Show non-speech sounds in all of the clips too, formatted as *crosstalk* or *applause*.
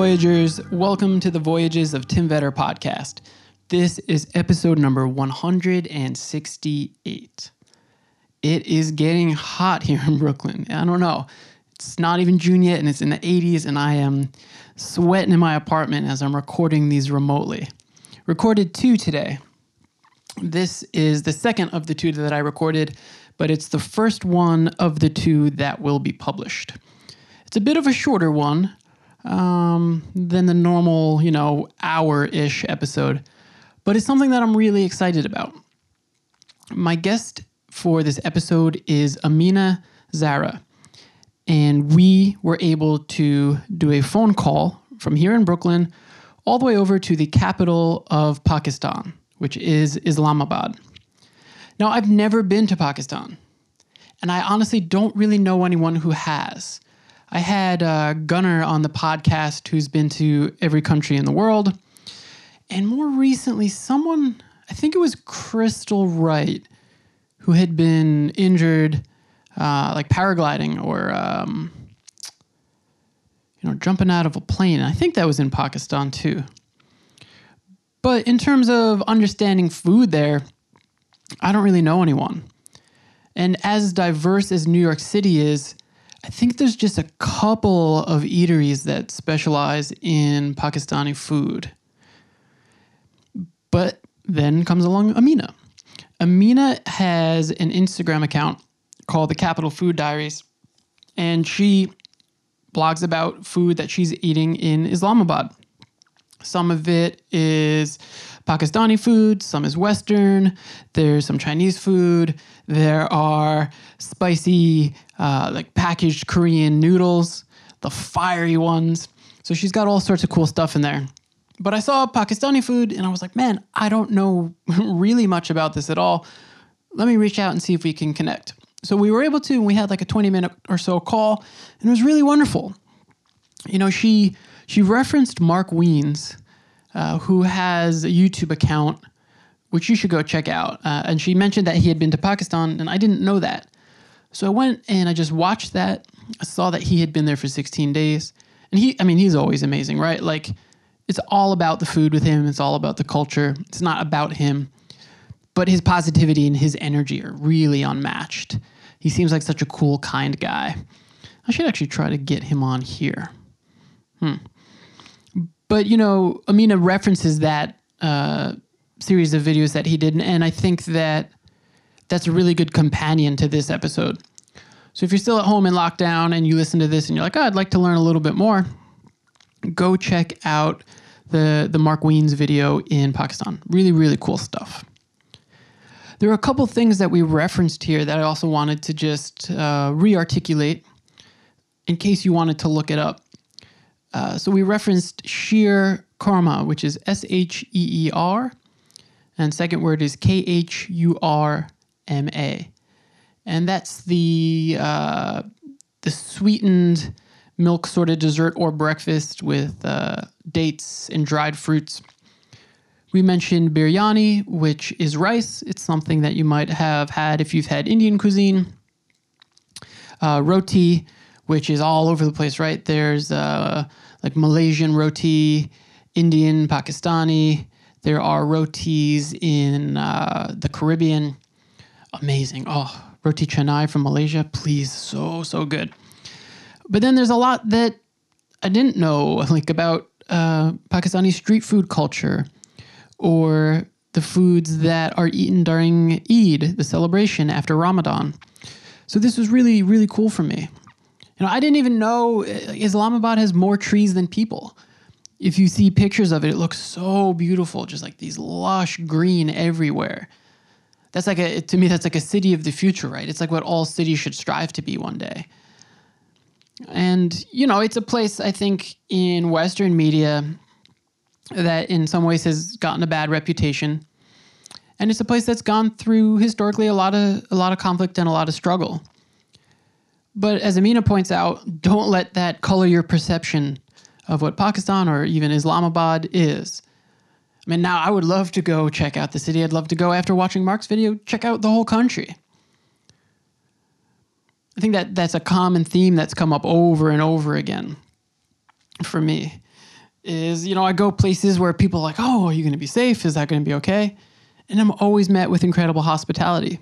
Voyagers. Welcome to the Voyages of Tim Vetter podcast. This is episode number 168. It is getting hot here in Brooklyn. I don't know. It's not even June yet, and it's in the 80s, and I am sweating in my apartment as I'm recording these remotely. Recorded two today. This is the second of the two that I recorded, but it's the first one of the two that will be published. It's a bit of a shorter one um, than the normal, you know, hour ish episode, but it's something that I'm really excited about. My guest for this episode is Ameena Zahra, and we were able to do a phone call from here in Brooklyn all the way over to the capital of Pakistan, which is Islamabad. Now, I've never been to Pakistan, and I honestly don't really know anyone who has. I had uh, Gunnar on the podcast who's been to every country in the world. And more recently, someone, I think it was Crystal Wright, who had been injured, uh, like paragliding or, um, you know, jumping out of a plane. I think that was in Pakistan too. But in terms of understanding food there, I don't really know anyone. And as diverse as New York City is, I think there's just a couple of eateries that specialize in Pakistani food. But then comes along Ameena. Ameena has an Instagram account called the Capital Food Diaries, and she blogs about food that she's eating in Islamabad. Some of it is Pakistani food, some is Western, there's some Chinese food, there are spicy, uh, like packaged Korean noodles, the fiery ones. So she's got all sorts of cool stuff in there. But I saw Pakistani food and I was like, man, I don't know *laughs* really much about this at all. Let me reach out and see if we can connect. So we were able to, and we had like a 20 minute or so call, and it was really wonderful. You know, she she referenced Mark Wiens, uh, who has a YouTube account, which you should go check out. Uh, and she mentioned that he had been to Pakistan, and I didn't know that. So I went and I just watched that. I saw that he had been there for 16 days. And he, I mean, he's always amazing, right? Like, it's all about the food with him, it's all about the culture. It's not about him. But his positivity and his energy are really unmatched. He seems like such a cool, kind guy. I should actually try to get him on here. Hmm. But, you know, Ameena references that uh, series of videos that he did, and I think that that's a really good companion to this episode. So if you're still at home in lockdown and you listen to this and you're like, oh, I'd like to learn a little bit more, go check out the, the Mark Wiens video in Pakistan. Really, really cool stuff. There are a couple things that we referenced here that I also wanted to just uh, re articulate in case you wanted to look it up. Uh, so we referenced sheer khurma, which is S H E E R, and second word is K H U R M A, and that's the uh, the sweetened milk sort of dessert or breakfast with uh, dates and dried fruits. We mentioned biryani, which is rice. It's something that you might have had if you've had Indian cuisine. Uh, roti, which is all over the place, right? There's uh, like Malaysian roti, Indian, Pakistani. There are rotis in uh, the Caribbean. Amazing. Oh, roti canai from Malaysia. Please, so, so good. But then there's a lot that I didn't know, *laughs* like about uh, Pakistani street food culture or the foods that are eaten during Eid, the celebration after Ramadan. So this was really, really cool for me. You know, I didn't even know uh, Islamabad has more trees than people. If you see pictures of it, it looks so beautiful, just like these lush green everywhere. That's like a to me that's like a city of the future, right? It's like what all cities should strive to be one day. And you know, it's a place I think in western media that in some ways has gotten a bad reputation. And it's a place that's gone through historically a lot of a lot of conflict and a lot of struggle. But as Ameena points out, don't let that color your perception of what Pakistan or even Islamabad is. I mean, now I would love to go check out the city. I'd love to go after watching Mark's video, check out the whole country. I think that that's a common theme that's come up over and over again for me. Is you know I go places where people are like, oh, are you going to be safe? Is that going to be okay? And I'm always met with incredible hospitality.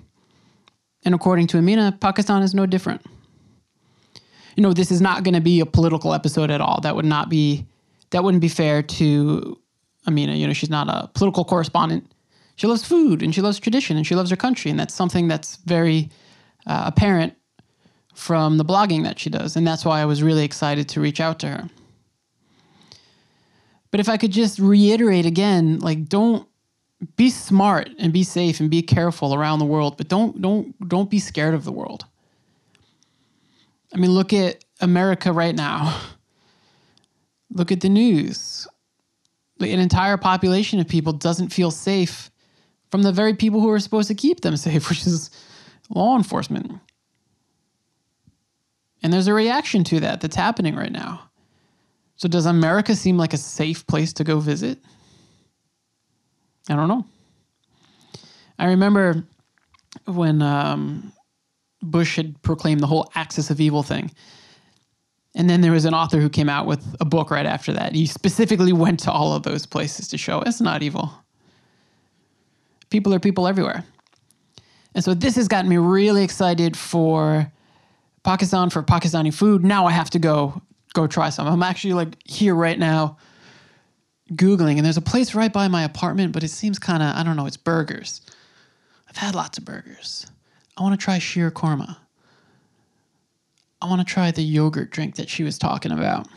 And according to Ameena, Pakistan is no different. You know, this is not going to be a political episode at all. That would not be that wouldn't be fair to Ameena. You know, she's not a political correspondent. She loves food and she loves tradition and she loves her country, and that's something that's very uh, apparent from the blogging that she does. And that's why I was really excited to reach out to her. But if I could just reiterate again, like don't be smart and be safe and be careful around the world, but don't don't don't be scared of the world. I mean, look at America right now. Look at the news. An entire population of people doesn't feel safe from the very people who are supposed to keep them *laughs* safe, which is law enforcement. And there's a reaction to that that's happening right now. So, does America seem like a safe place to go visit? I don't know. I remember when um, Bush had proclaimed the whole axis of evil thing. And then there was an author who came out with a book right after that. He specifically went to all of those places to show it's not evil. People are people everywhere. And so this has gotten me really excited for Pakistan, for Pakistani food. Now I have to go go try some. I'm actually like here right now Googling, and there's a place right by my apartment, but it seems kind of, I don't know, it's burgers. I've had lots of burgers. I want to try sheer khurma. I want to try the yogurt drink that she was talking about.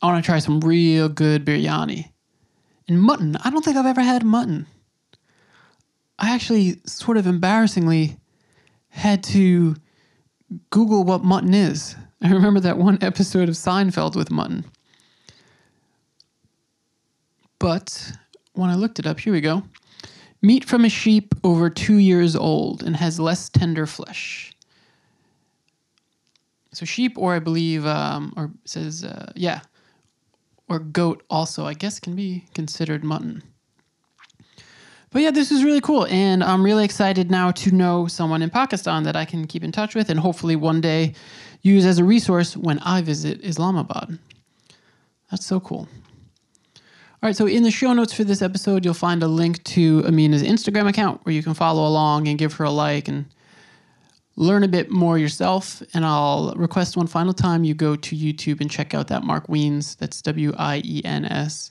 I want to try some real good biryani. And mutton, I don't think I've ever had mutton. I actually, sort of embarrassingly, had to Google what mutton is. I remember that one *laughs* episode of Seinfeld with mutton. But when I looked it up, here we go. Meat from a sheep over two years old and has less tender flesh. So sheep, or I believe, um, or says, uh, yeah, or goat also, I guess, can be considered mutton. But yeah, this is really cool, and I'm really excited now to know someone in Pakistan that I can keep in touch with, and hopefully one day use as a resource when I visit Islamabad. That's so cool. All right, so in the show notes for this episode, you'll find a link to Ameena's Instagram account where you can follow along and give her a like and learn a bit more yourself. And I'll request one final time you go to YouTube and check out that Mark Wiens, that's W I E N S.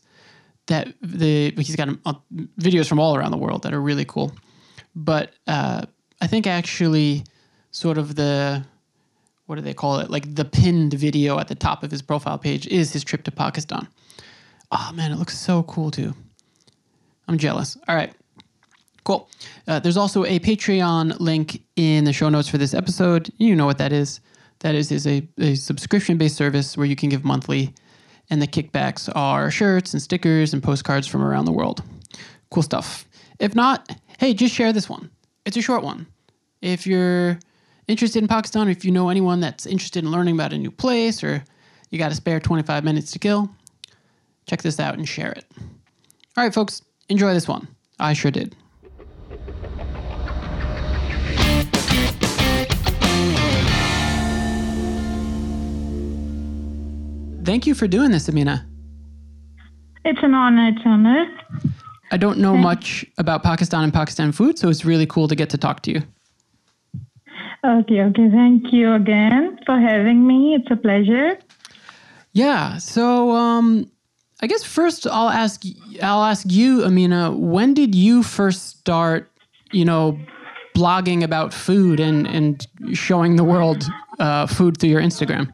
That the he's got uh, videos from all around the world that are really cool. But uh, I think actually, sort of the what do they call it? Like the pinned video at the top of his profile page is his trip to Pakistan. Oh man, it looks so cool too. I'm jealous. All right. Cool. Uh, there's also a Patreon link in the show notes for this episode. You know what that is. That is, is a, a subscription based service where you can give monthly, and the kickbacks are shirts and stickers and postcards from around the world. Cool stuff. If not, hey, just share this one. It's a short one. If you're interested in Pakistan, or if you know anyone that's interested in learning about a new place, or you got a spare 25 minutes to kill, check this out and share it. All right, folks, enjoy this one. I sure did. Thank you for doing this, Ameena. It's an honor, Thomas. I don't know much about Pakistan and Pakistan food, so it's really cool to get to talk to you. Okay, okay. Thank you again for having me. It's a pleasure. Yeah. So, um, I guess first I'll ask I'll ask you, Ameena, when did you first start, you know, blogging about food and and showing the world uh, food through your Instagram?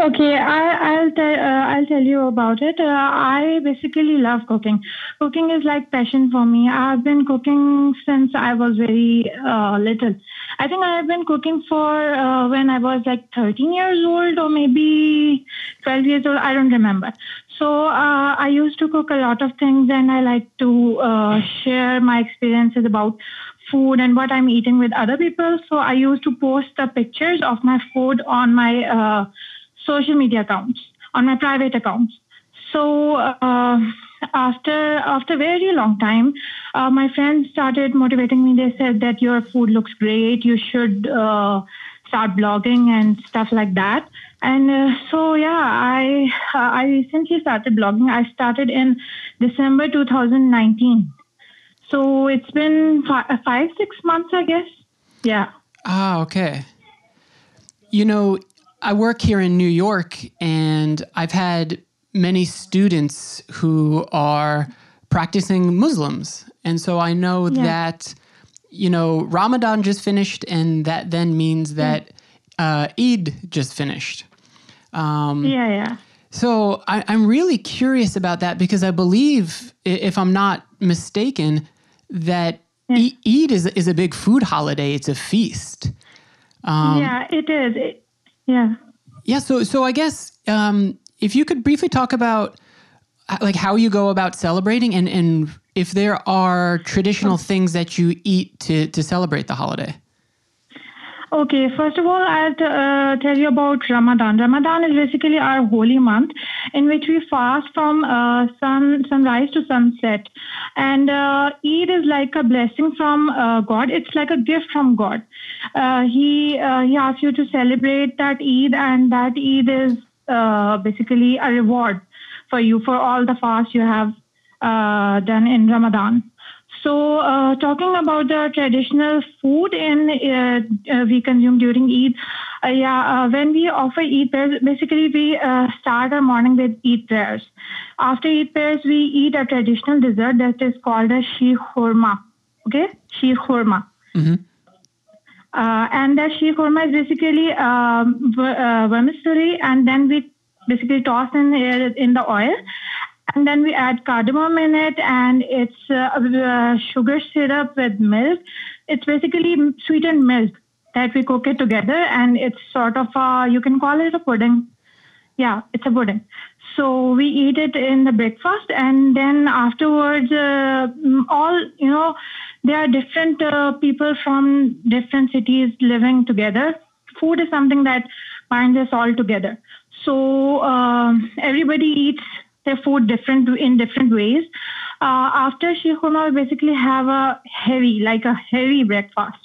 Okay, I, I'll tell uh, I'll tell you about it. Uh, I basically love cooking. Cooking is like passion for me. I've been cooking since I was very uh, little. I think I've been cooking for uh, when I was like 13 years old or maybe 12 years old. I don't remember. So uh, I used to cook a lot of things, and I like to uh, share my experiences about food and what I'm eating with other people. So I used to post the pictures of my food on my social media accounts, on my private accounts. So uh, after after very long time, uh, my friends started motivating me. They said that your food looks great. You should uh, start blogging and stuff like that. And uh, so yeah, I uh, I recently started blogging. I started in December 2019. So it's been fi- five six months, I guess. Yeah. Ah, okay. You know, I work here in New York and I've had many students who are practicing Muslims. And so I know Yeah. that, you know, Ramadan just finished and that then means that uh, Eid just finished. Um, Yeah, yeah. So I, I'm really curious about that because I believe, if I'm not mistaken, that E- Eid is, is a big food holiday. It's a feast. Um, yeah, it is. It, yeah. Yeah. So, so I guess um, if you could briefly talk about like how you go about celebrating and, and if there are traditional things that you eat to, to celebrate the holiday. Okay, first of all, I'll t- uh, tell you about Ramadan. Ramadan is basically our holy month in which we fast from uh, sun sunrise to sunset, and uh, Eid is like a blessing from uh, God. It's like a gift from God. Uh, he uh, he asks you to celebrate that Eid, and that Eid is uh, basically a reward for you for all the fast you have done in Ramadan. So, uh, talking about the traditional food in uh, uh, we consume during Eid, uh, yeah, uh, when we offer Eid prayers, basically we uh, start our morning with Eid prayers. After Eid prayers, we eat a traditional dessert that is called a sheer khurma. Okay, sheer khurma. Uh, and the sheer khurma is basically um, ver- uh, vermicelli, and then we basically toss in in the oil, and then we add cardamom in it, and it's uh, uh, sugar syrup with milk. It's basically sweetened milk that we cook it together, and it's sort of a, you can call it a pudding. Yeah, it's a pudding. So we eat it in the breakfast, and then afterwards, uh, mm, all you know, there are different uh, people from different cities living together. Food is something that binds us all together. So um, everybody eats their food different in different ways. Uh, after Sheer Khurma, we basically have a heavy, like a heavy breakfast.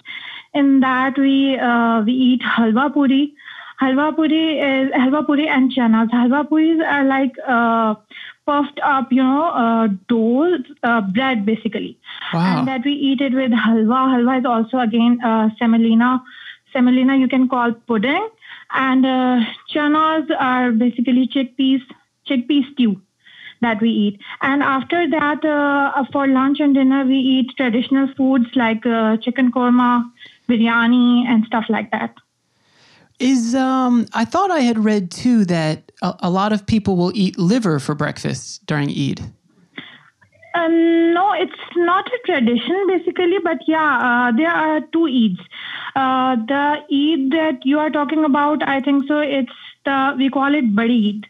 In that we uh, we eat halwa puri. Halwa puri is halwa puri and chanas. Halwa puris are like uh, puffed up, you know, uh, dough, uh, bread basically. Wow. And that we eat it with halwa. Halwa is also again uh, semolina. Semolina you can call pudding. And uh, chanas are basically chickpeas, chickpea stew that we eat. And after that, uh, for lunch and dinner, we eat traditional foods like uh, chicken korma, biryani, and stuff like that. Is um I thought I had read too that a, a lot of people will eat liver for breakfast during Eid. Uh, no, it's not a tradition basically, but yeah, uh, there are two Eids. Uh, the Eid that you are talking about, I think so. It's the we call it Badi Eid.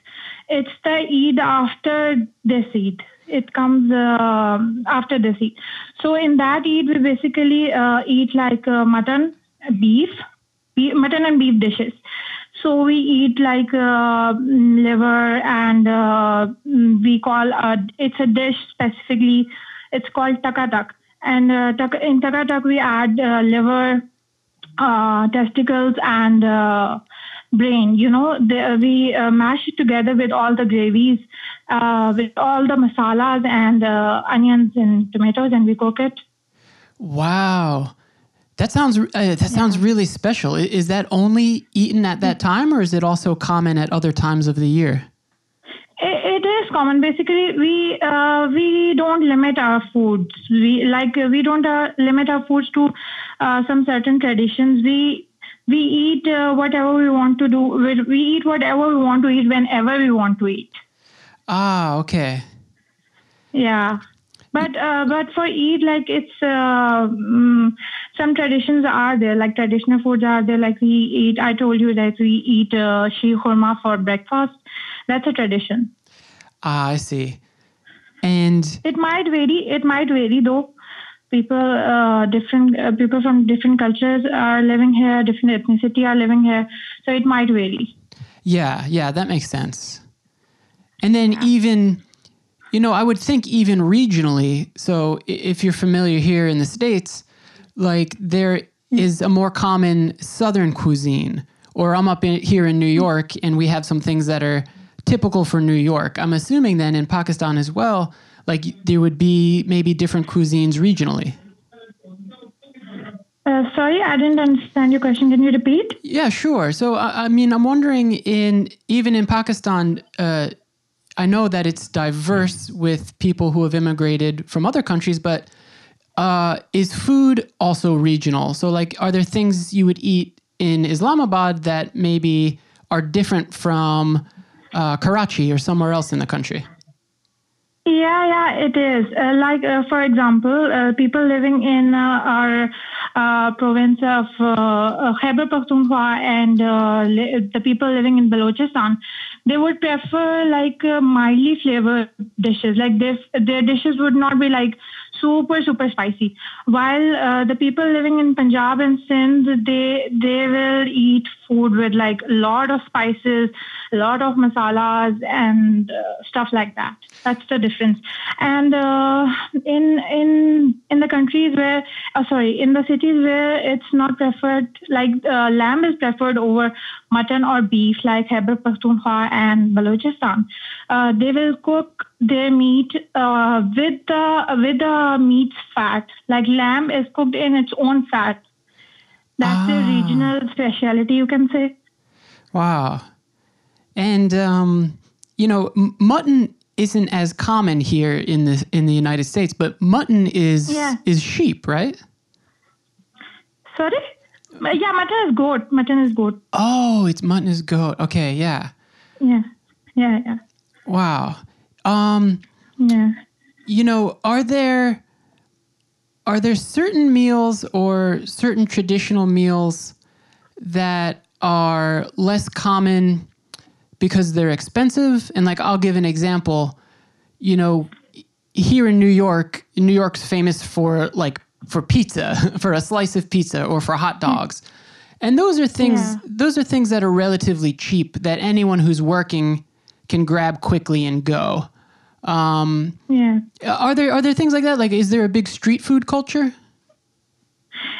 It's the Eid after this Eid. It comes uh, after this Eid. So in that Eid, we basically uh, eat like uh, mutton, beef, mutton and beef dishes. So we eat like uh, liver, and uh, we call uh, it's a dish specifically. It's called takatak, and uh, in takatak we add liver, testicles, and brain. You know, the, we uh, mash it together with all the gravies, uh, with all the masalas and uh, onions and tomatoes, and we cook it. Wow. That sounds uh, that sounds really special. Is that only eaten at that time or is it also common at other times of the year? It, it is common. Basically, we uh, we don't limit our foods. We like we don't uh, limit our foods to uh, some certain traditions. We we eat uh, whatever we want to do. We, we eat whatever we want to eat whenever we want to eat. Ah, okay. Yeah. But uh, but for Eid, like it's uh, mm, some traditions are there, like traditional foods are there. Like we eat, I told you that we eat uh, sheer khurma for breakfast. That's a tradition. Ah, I see. And It might vary. It might vary though. People, uh, different uh, people from different cultures are living here. Different ethnicity are living here, so it might vary. yeah, yeah, that makes sense. And then even, you know, I would think even regionally. So if you're familiar here in the States, like there is a more common Southern cuisine. Or I'm up in, here in New York and we have some things that are typical for New York. I'm assuming then in Pakistan as well, like there would be maybe different cuisines regionally. Uh, sorry, I didn't understand your question. Can you repeat? Yeah, sure. So, I, I mean, I'm wondering in even in Pakistan, uh, I know that it's diverse with people who have immigrated from other countries, but uh, is food also regional? So, like, are there things you would eat in Islamabad that maybe are different from uh, Karachi or somewhere else in the country? Yeah, yeah, it is. Uh, like, uh, for example, uh, people living in uh, our uh, province of uh, Khyber Pakhtunkhwa and li- the people living in Balochistan, they would prefer like mildly flavored dishes. Like this, their dishes would not be like super super spicy. While the people living in Punjab and Sindh, they they will eat food with like a lot of spices, a lot of masalas and uh, stuff like that. That's the difference. And uh, in in in the countries where, uh, sorry, in the cities where it's not preferred, like uh, lamb is preferred over mutton or beef, like Khyber Pakhtunkhwa and Balochistan. Uh, they will cook their meat uh, with the with the meat's fat. Like lamb is cooked in its own fat. That's Ah. regional specialty, you can say. Wow. And um, you know, m- mutton isn't as common here in the in the United States, but mutton is Yeah. is sheep, right? Sorry? Yeah, mutton is goat. Mutton is goat. Oh, it's mutton is goat. Okay, yeah. Yeah. Yeah, yeah. Wow. Um, Yeah. you know, are there are there certain meals or certain traditional meals that are less common because they're expensive? And like I'll give an example. You know, here in New York, New York's famous for like for pizza, *laughs* for a slice of pizza or for hot dogs. And those are things Yeah. those are things that are relatively cheap that anyone who's working can grab quickly and go. Um, Yeah. are there are there things like that? Like, is there a big street food culture?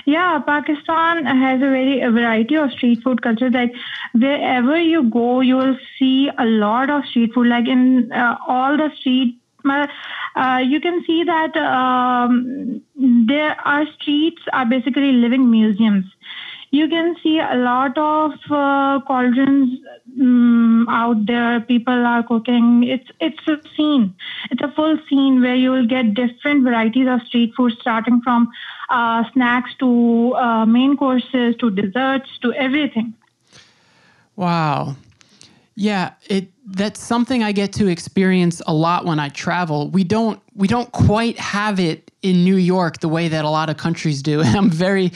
Yeah, Pakistan has a very a variety of street food culture. Like wherever you go, you will see a lot of street food. Like in uh, all the street, uh, you can see that um, there are streets are basically living museums. You can see a lot of uh, cauldrons um, out there. People are cooking. It's it's a scene. It's a full scene where you will get different varieties of street food, starting from uh, snacks to uh, main courses to desserts to everything. Wow. Yeah, it that's something I get to experience a lot when I travel. We don't we don't quite have it in New York the way that a lot of countries do. *laughs* And I'm very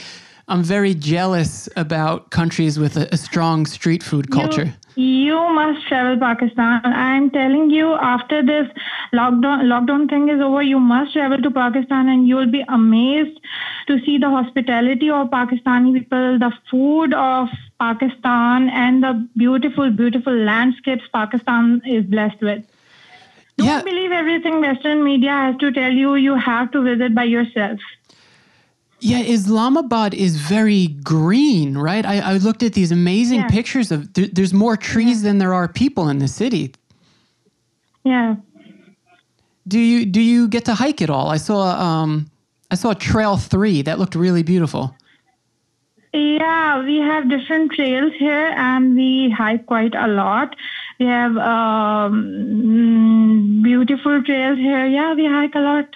I'm very jealous about countries with a, a strong street food culture. You, you must travel Pakistan. I'm telling you, after this lockdown lockdown thing is over, you must travel to Pakistan, and you will be amazed to see the hospitality of Pakistani people, the food of Pakistan, and the beautiful, beautiful landscapes Pakistan is blessed with. Don't Yeah. believe everything Western media has to tell you. You have to visit by yourself. Yeah, Islamabad is very green, right? I, I looked at these amazing Yeah. pictures of there, there's more trees than there are people in the city. Yeah. Do you do you get to hike at all? I saw um I saw Trail Three that looked really beautiful. Yeah, we have different trails here and we hike quite a lot. We have um, mm, beautiful trails here. Yeah, we hike a lot.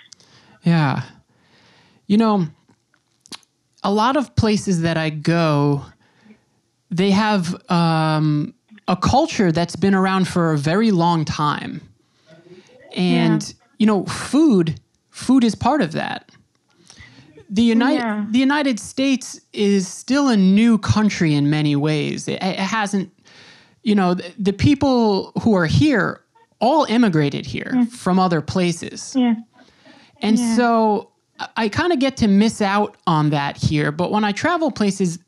Yeah, you know, a lot of places that I go, they have um, a culture that's been around for a very long time, and you know, food food is part of that. The United Yeah. the United States is still a new country in many ways. It, it hasn't, you know, the, the people who are here all immigrated here from other places. Yeah. And Yeah. so I- kind of get to miss out on that here. But when I travel places,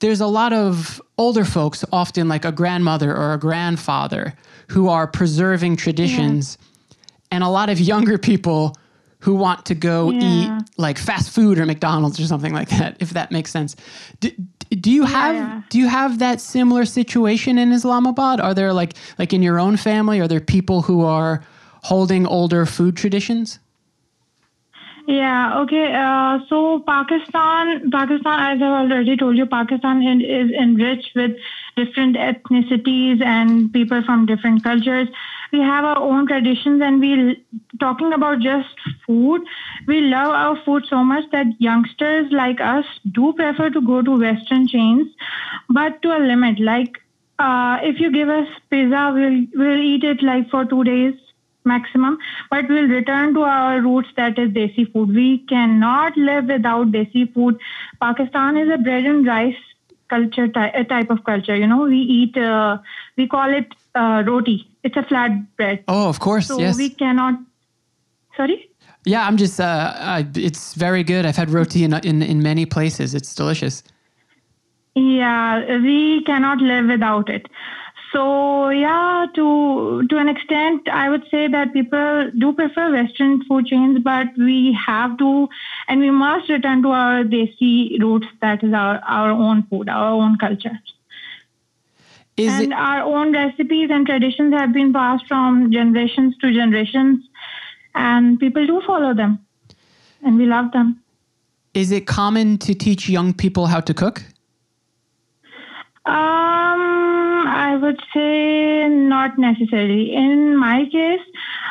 there's a lot of older folks, often like a grandmother or a grandfather, who are preserving traditions, and a lot of younger people who want to go Yeah. eat like fast food or McDonald's or something like that, if that makes sense. Do, do you have yeah. do you have that similar situation in Islamabad? Are there like like in your own family, are there people who are holding older food traditions? Yeah, okay. Uh, so Pakistan, Pakistan, as I've already told you, Pakistan is enriched with different ethnicities and people from different cultures. We have our own traditions, and we talking about just food. We love our food so much that youngsters like us do prefer to go to Western chains, but to a limit. Like, uh, if you give us pizza, we'll we'll eat it like for two days maximum but we'll return to our roots that is desi food we cannot live without desi food pakistan is a bread and rice culture ty- a type of culture you know we eat uh, we call it uh, roti it's a flat bread Oh, of course, so yes. we cannot sorry Yeah, I'm just. Uh, I, it's very good. I've had roti in, in in many places. It's delicious. Yeah, we cannot live without it. So yeah, to to an extent, I would say that people do prefer Western food chains, but we have to and we must return to our desi roots. That is our our own food, our own culture, Is and it our own recipes and traditions have been passed from generations to generations, and people do follow them, and we love them. is it common to teach young people how to cook? I would say not necessarily. In my case,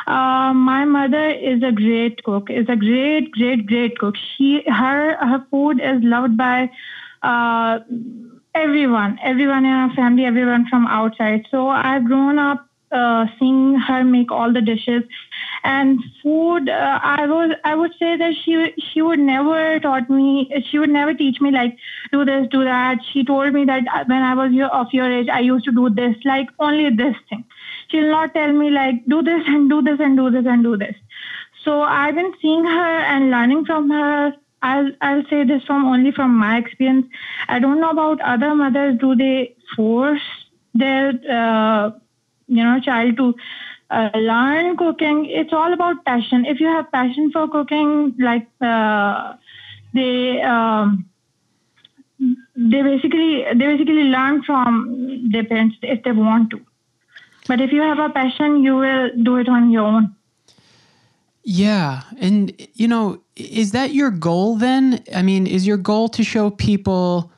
uh, my mother is a great cook. Is a great, great, great cook. She her her food is loved by uh, everyone, everyone in our family, everyone from outside. So I've grown up uh, seeing her make all the dishes and food uh, i was i would say that she she would never taught me she would never teach me like do this do that she told me that when i was your, of your age i used to do this like only this thing she'll not tell me like do this and do this and do this and do this so i've been seeing her and learning from her I'll I'll say this from only from my experience. I don't know about other mothers. Do they force their uh, you know child to uh, learn cooking? It's all about passion. If you have passion for cooking, like uh, they um, they basically they basically learn from their parents if they want to. But if you have a passion, you will do it on your own. Yeah. And, you know, is that your goal then? I mean, is your goal to show people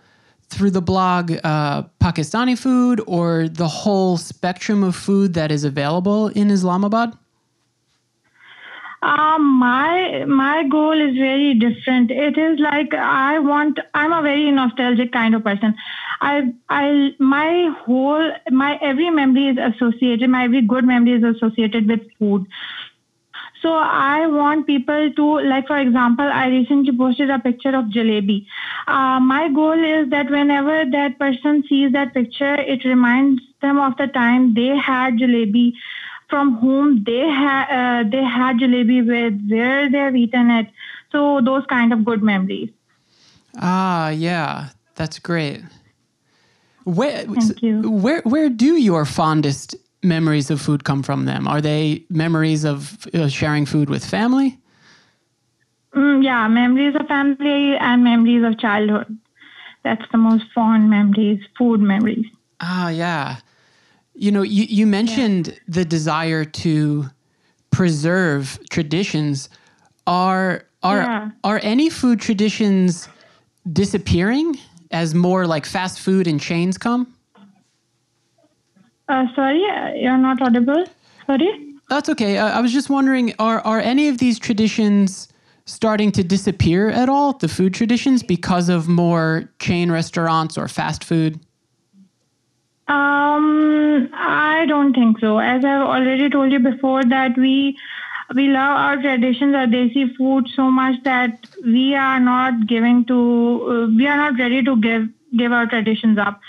through the blog uh, Pakistani food or the whole spectrum of food that is available in Islamabad? Um, my my goal is very different. It is like I want. I'm a very nostalgic kind of person. I I my whole my every memory is associated. My every good memory is associated with food. So I want people to like, for example, I recently posted a picture of jalebi. Uh, my goal is that whenever that person sees that picture, it reminds them of the time they had jalebi, from whom they had uh, they had jalebi with, where they have eaten it. So those kind of good memories. Ah, yeah. That's great. Where, Thank you. Where, where do your fondest memories of food come from them? Are they memories of uh, sharing food with family? Mm, yeah, memories of family and memories of childhood. That's the most fond memories, food memories. Ah, yeah. You know, you, you mentioned the desire to preserve traditions. Are are Yeah. are any food traditions disappearing as more like fast food and chains come? Uh, sorry, uh, you're not audible. Sorry. That's okay. Uh, I was just wondering are are any of these traditions starting to disappear at all? The food traditions because of more chain restaurants or fast food? Um, I don't think so. As I've already told you before, that we we love our traditions, our desi food so much that we are not giving to uh, we are not ready to give give our traditions up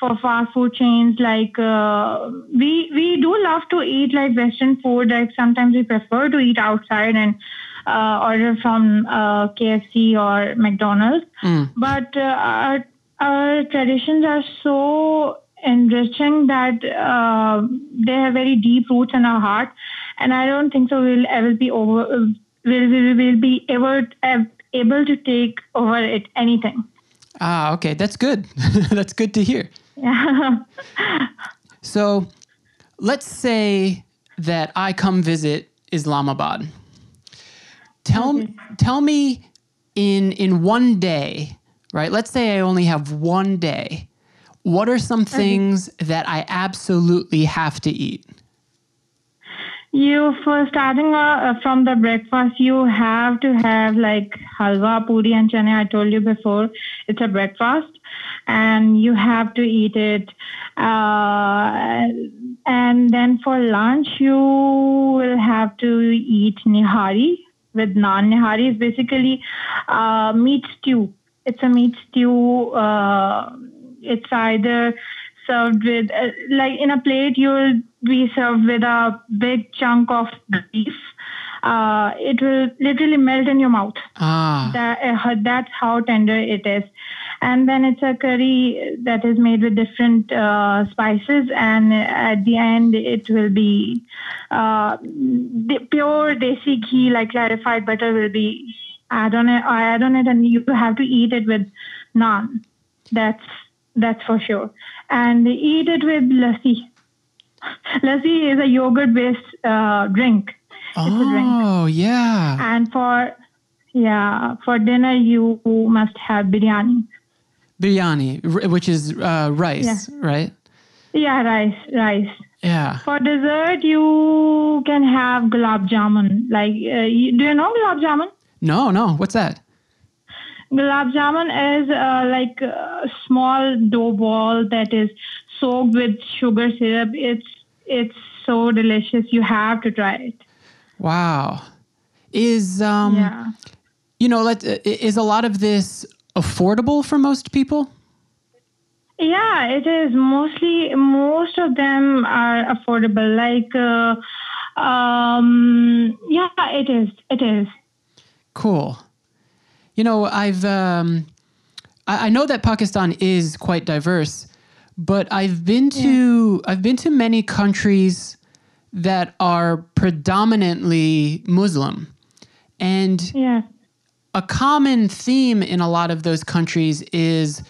for fast food chains. Like uh, we we do love to eat like Western food. Like sometimes we prefer to eat outside and uh, order from uh, KFC or McDonald's. But uh, our our traditions are so enriching that uh, they have very deep roots in our heart, and I don't think so. We'll ever be over. Will will will be ever able to take over it anything. Ah, okay, that's good. *laughs* that's good to hear. Yeah. *laughs* So, let's say that I come visit Islamabad. Tell Okay. tell me in in one day, right? Let's say I only have one day. What are some things that I absolutely have to eat? You for starting uh, from the breakfast, you have to have like halwa, puri, and chane. I told you before, it's a breakfast, and you have to eat it. Uh, and then for lunch, you will have to eat nihari with naan. Nihari is basically uh, meat stew. It's a meat stew. Uh, it's either served with uh, like in a plate you'll be served with a big chunk of beef uh, it will literally melt in your mouth Ah, that, uh, that's how tender it is and then it's a curry that is made with different uh, spices. And at the end it will be uh, the pure desi ghee like clarified butter will be add on it add on it and you have to eat it with naan. That's that's for sure. And eat it with lassi. *laughs* Lassi is a yogurt based uh, drink. It's a drink. Oh yeah. and for yeah for dinner you must have biryani Biryani, which is uh, rice, right? yeah rice rice Yeah. for dessert you can have gulab jamun like uh, you, do you know gulab jamun No, no. What's that? gulab jamun is uh, like a small dough ball that is soaked with sugar syrup it's it's so delicious you have to try it Wow. Is um yeah you know, let is a lot of this affordable for most people? Yeah, it is mostly most of them are affordable. Like, uh, um, yeah, it is. It is. Cool. You know, I've um, I, I know that Pakistan is quite diverse, but I've been to I've been to many countries that are predominantly Muslim, and Yeah. A common theme in a lot of those countries is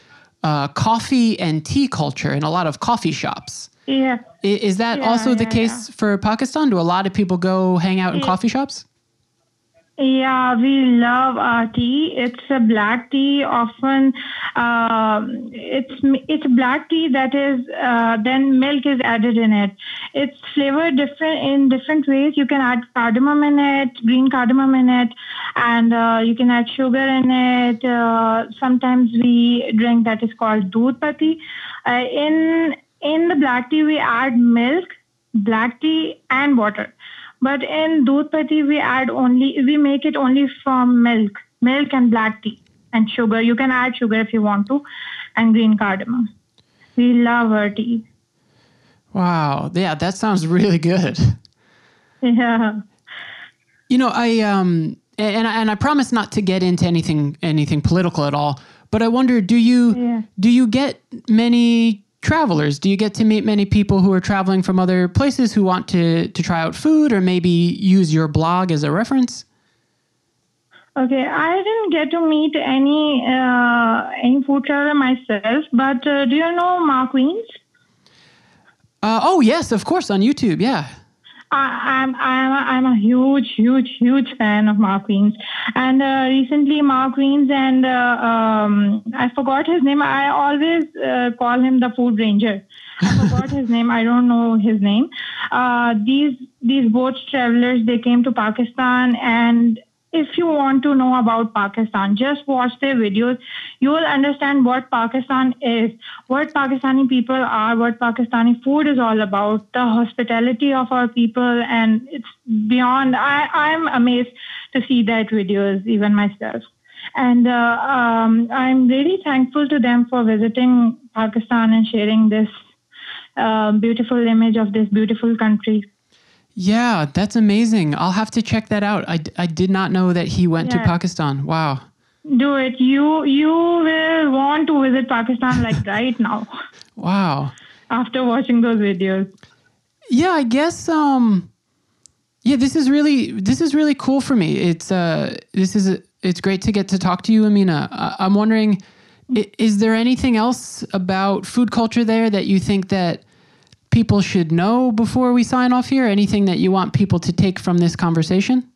uh, coffee and tea culture in a lot of coffee shops. Yeah. Is that Yeah, also the yeah, case for Pakistan? Do a lot of people go hang out in Yeah. coffee shops? Yeah, we love our tea. It's a black tea. Often, um, it's it's black tea that is uh, then milk is added in it. It's flavored different in different ways. You can add cardamom in it, green cardamom in it, and uh, you can add sugar in it. Uh, sometimes we drink that is called doodh. Uh, in in the black tea, we add milk, black tea, and water. But in doodh pati, we add only, we make it only from milk, milk and black tea and sugar. You can add sugar if you want to, and green cardamom. We love our tea. Wow. Yeah, that sounds really good. Yeah. You know, I um and I- and I promise not to get into anything anything political at all, but I wonder do you Yeah. do you get many travelers? Do you get to meet many people who are traveling from other places who want to to try out food or maybe use your blog as a reference? Okay, I didn't get to meet any uh, any food traveler myself, but uh, do you know Mark Wiens? Uh, oh yes, of course on YouTube. Yeah. I, I'm I'm a, I'm a huge huge huge fan of Mark Wiens, and uh, recently Mark Wiens and uh, um, I forgot his name. I always uh, call him the Food Ranger. I forgot his name. I don't know his name. Uh, these these boat travelers they came to Pakistan and. If you want to know about Pakistan, just watch their videos. You will understand what Pakistan is, what Pakistani people are, what Pakistani food is all about, the hospitality of our people, and it's beyond. I, I'm amazed to see that videos, even myself. And uh, um, I'm really thankful to them for visiting Pakistan and sharing this uh, beautiful image of this beautiful country. Yeah, that's amazing. I'll have to check that out. I, I did not know that he went to Pakistan. Wow. Do it. You you will want to visit Pakistan like *laughs* right now Wow. after watching those videos. Yeah, I guess. Um, yeah, this is really this is really cool for me. It's uh, this is it's great to get to talk to you, Ameena. I, I'm wondering, is there anything else about food culture there that you think that people should know before we sign off here? Anything that you want people to take from this conversation?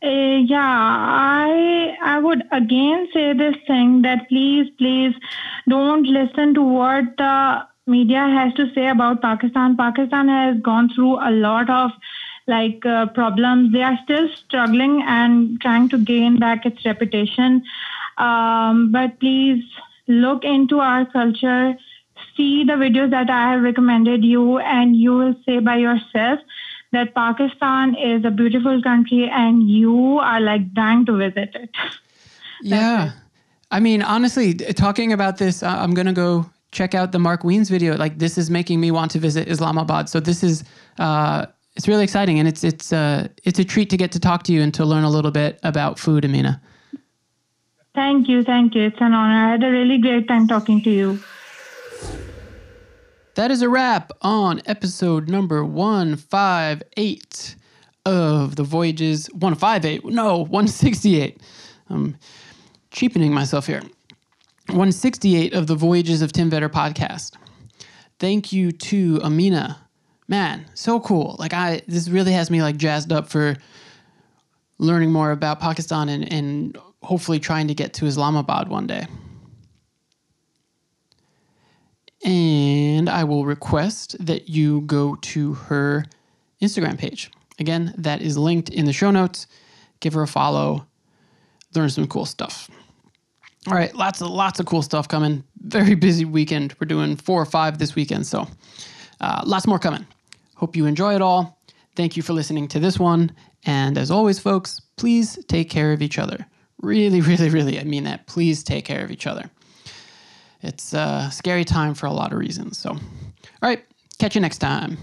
Uh, yeah, I I would again say this thing that please, please don't listen to what the media has to say about Pakistan. Pakistan has gone through a lot of like uh, problems. They are still struggling and trying to gain back its reputation. Um, but please look into our culture. See the videos that I have recommended you, and you will say by yourself that Pakistan is a beautiful country and you are like dying to visit it. Yeah. I mean, honestly, talking about this, I'm going to go check out the Mark Wiens video. Like, this is making me want to visit Islamabad. So this is, uh, it's really exciting. And it's, it's, uh, it's a treat to get to talk to you and to learn a little bit about food, Ameena. Thank you, thank you. It's an honor. I had a really great time talking to you. That is a wrap on episode number 158 of the Voyages. 158, no, 168. I'm cheapening myself here. 168 of the Voyages of Tim Vetter podcast. Thank you to Ameena. Man, so cool. Like I this really has me like jazzed up for learning more about Pakistan and, and hopefully trying to get to Islamabad one day. And I will request that you go to her Instagram page. Again, that is linked in the show notes. Give her a follow. Learn some cool stuff. All right, lots of lots of cool stuff coming. Very busy weekend. We're doing four or five this weekend, so uh, lots more coming. Hope you enjoy it all. Thank you for listening to this one. And as always, folks, please take care of each other. Really, *laughs* really, really, I mean that. Please take care of each other. It's a scary time for a lot of reasons. So, all right, catch you next time.